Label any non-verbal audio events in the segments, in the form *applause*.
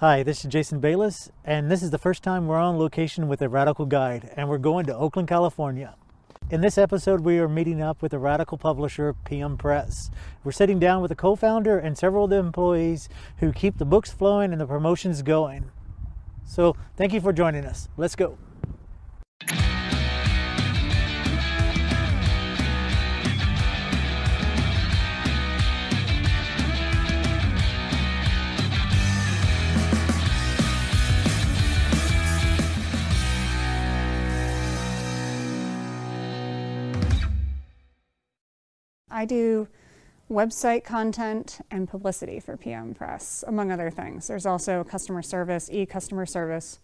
Hi, this is Jason Bayless, and this is the first time we're on location with a Radical Guide, and we're going to Oakland, California. In this episode, we are meeting up with the Radical publisher, PM Press. We're sitting down with the co founder and several of the employees who keep the books flowing and the promotions going. So, thank you for joining us. Let's go. I do website content and publicity for PM Press, among other things. There's also customer service, e customer service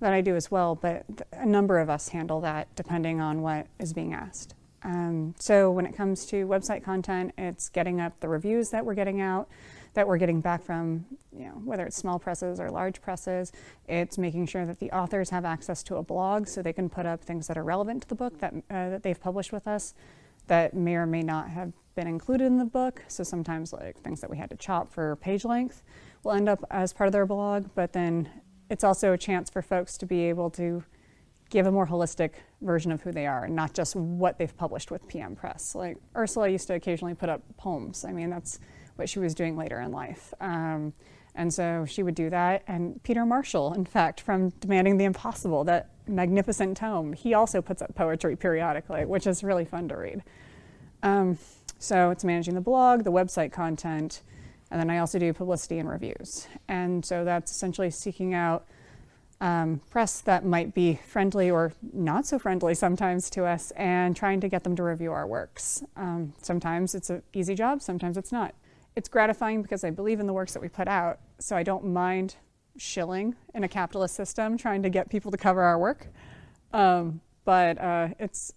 that I do as well, but a number of us handle that depending on what is being asked. Um, so when it comes to website content, it's getting up the reviews that we're getting out, that we're getting back from, you know, whether it's small presses or large presses. It's making sure that the authors have access to a blog so they can put up things that are relevant to the book that, uh, that they've published with us that may or may not have been included in the book. So sometimes like things that we had to chop for page length will end up as part of their blog, but then it's also a chance for folks to be able to give a more holistic version of who they are not just what they've published with PM Press. Like Ursula used to occasionally put up poems. I mean, that's what she was doing later in life. Um, and so she would do that. And Peter Marshall, in fact, from Demanding the Impossible, that magnificent tome, he also puts up poetry periodically, which is really fun to read. Um, so it's managing the blog, the website content, and then I also do publicity and reviews. And so that's essentially seeking out um, press that might be friendly or not so friendly sometimes to us and trying to get them to review our works. Um, sometimes it's an easy job, sometimes it's not. It's gratifying because I believe in the works that we put out, so I don't mind shilling in a capitalist system trying to get people to cover our work. Um, but uh, it's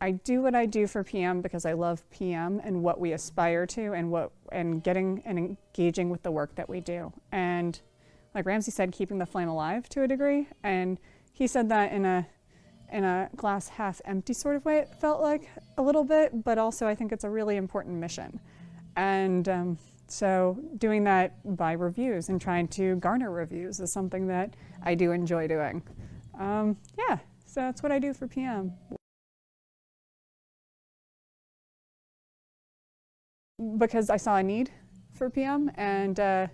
I do what I do for PM because I love PM and what we aspire to and what and getting and engaging with the work that we do. And like Ramsey said, keeping the flame alive to a degree. And he said that in a in a glass half empty sort of way, it felt like a little bit, but also I think it's a really important mission. And um, so doing that by reviews and trying to garner reviews is something that I do enjoy doing. Um, yeah, so that's what I do for PM. because I saw a need for PM and uh,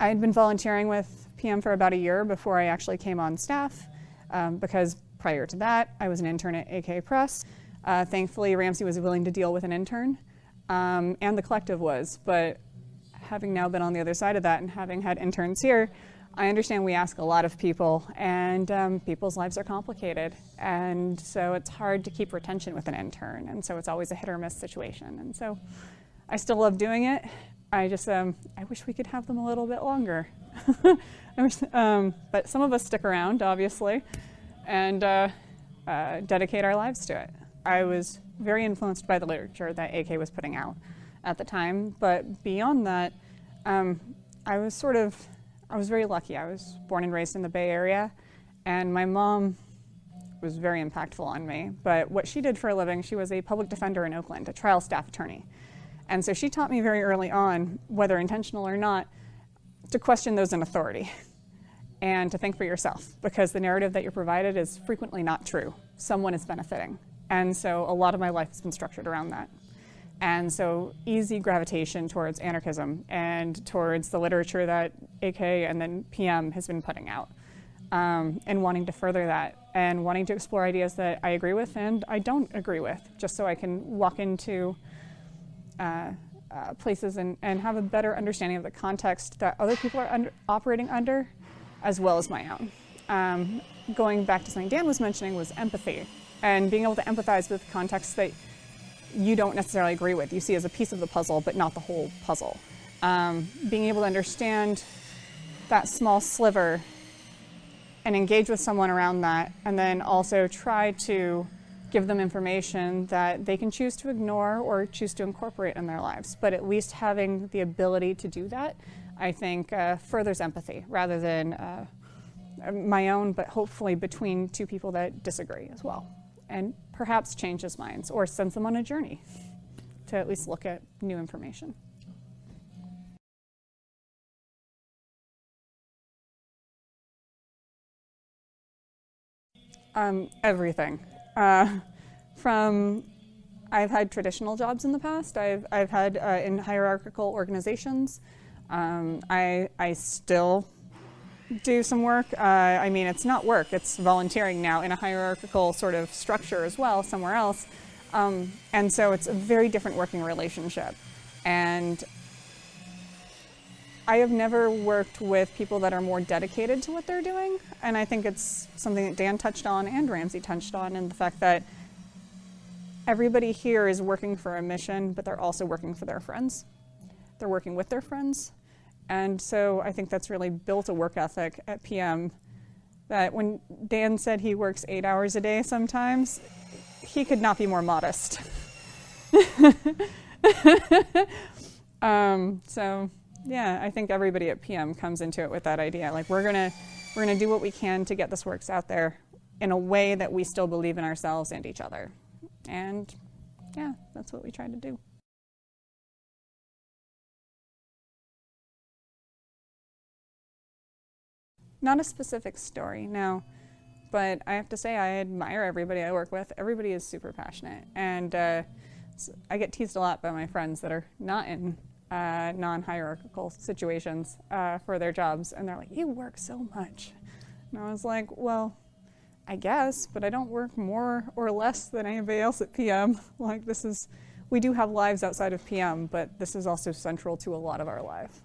I had been volunteering with PM for about a year before I actually came on staff um, because prior to that I was an intern at AK Press. Uh, thankfully Ramsey was willing to deal with an intern um, and the collective was, but having now been on the other side of that and having had interns here, I understand we ask a lot of people, and um, people's lives are complicated. And so it's hard to keep retention with an intern. And so it's always a hit or miss situation. And so I still love doing it. I just, um, I wish we could have them a little bit longer. *laughs* wish, um, but some of us stick around, obviously, and uh, uh, dedicate our lives to it. I was very influenced by the literature that AK was putting out at the time, but beyond that, um, I was sort of I was very lucky. I was born and raised in the Bay Area, and my mom was very impactful on me. But what she did for a living, she was a public defender in Oakland, a trial staff attorney. And so she taught me very early on, whether intentional or not, to question those in authority and to think for yourself because the narrative that you're provided is frequently not true. Someone is benefiting. And so a lot of my life has been structured around that. And so easy gravitation towards anarchism and towards the literature that AK and then PM has been putting out. Um, and wanting to further that and wanting to explore ideas that I agree with and I don't agree with, just so I can walk into uh, uh, places and, and have a better understanding of the context that other people are under, operating under, as well as my own. Um, going back to something Dan was mentioning was empathy and being able to empathize with contexts that you don't necessarily agree with. You see as a piece of the puzzle, but not the whole puzzle. Um, being able to understand that small sliver and engage with someone around that, and then also try to give them information that they can choose to ignore or choose to incorporate in their lives. But at least having the ability to do that, I think, uh, furthers empathy rather than uh, my own, but hopefully between two people that disagree as well and perhaps change his minds or sends them on a journey to at least look at new information. Um, everything. Uh, from I've had traditional jobs in the past. I've I've had uh, in hierarchical organizations. Um, I I still do some work. Uh, I mean, it's not work, it's volunteering now in a hierarchical sort of structure as well, somewhere else. Um, and so it's a very different working relationship. And I have never worked with people that are more dedicated to what they're doing. And I think it's something that Dan touched on and Ramsey touched on, and the fact that everybody here is working for a mission, but they're also working for their friends. They're working with their friends. And so I think that's really built a work ethic at PM that when Dan said he works eight hours a day sometimes, he could not be more modest. *laughs* um, so yeah, I think everybody at PM comes into it with that idea. Like we're gonna we're gonna do what we can to get this works out there in a way that we still believe in ourselves and each other. And yeah, that's what we try to do. Not a specific story, no. But I have to say, I admire everybody I work with. Everybody is super passionate. And uh, I get teased a lot by my friends that are not in uh, non hierarchical situations uh, for their jobs. And they're like, You work so much. And I was like, Well, I guess, but I don't work more or less than anybody else at PM. Like, this is, we do have lives outside of PM, but this is also central to a lot of our life.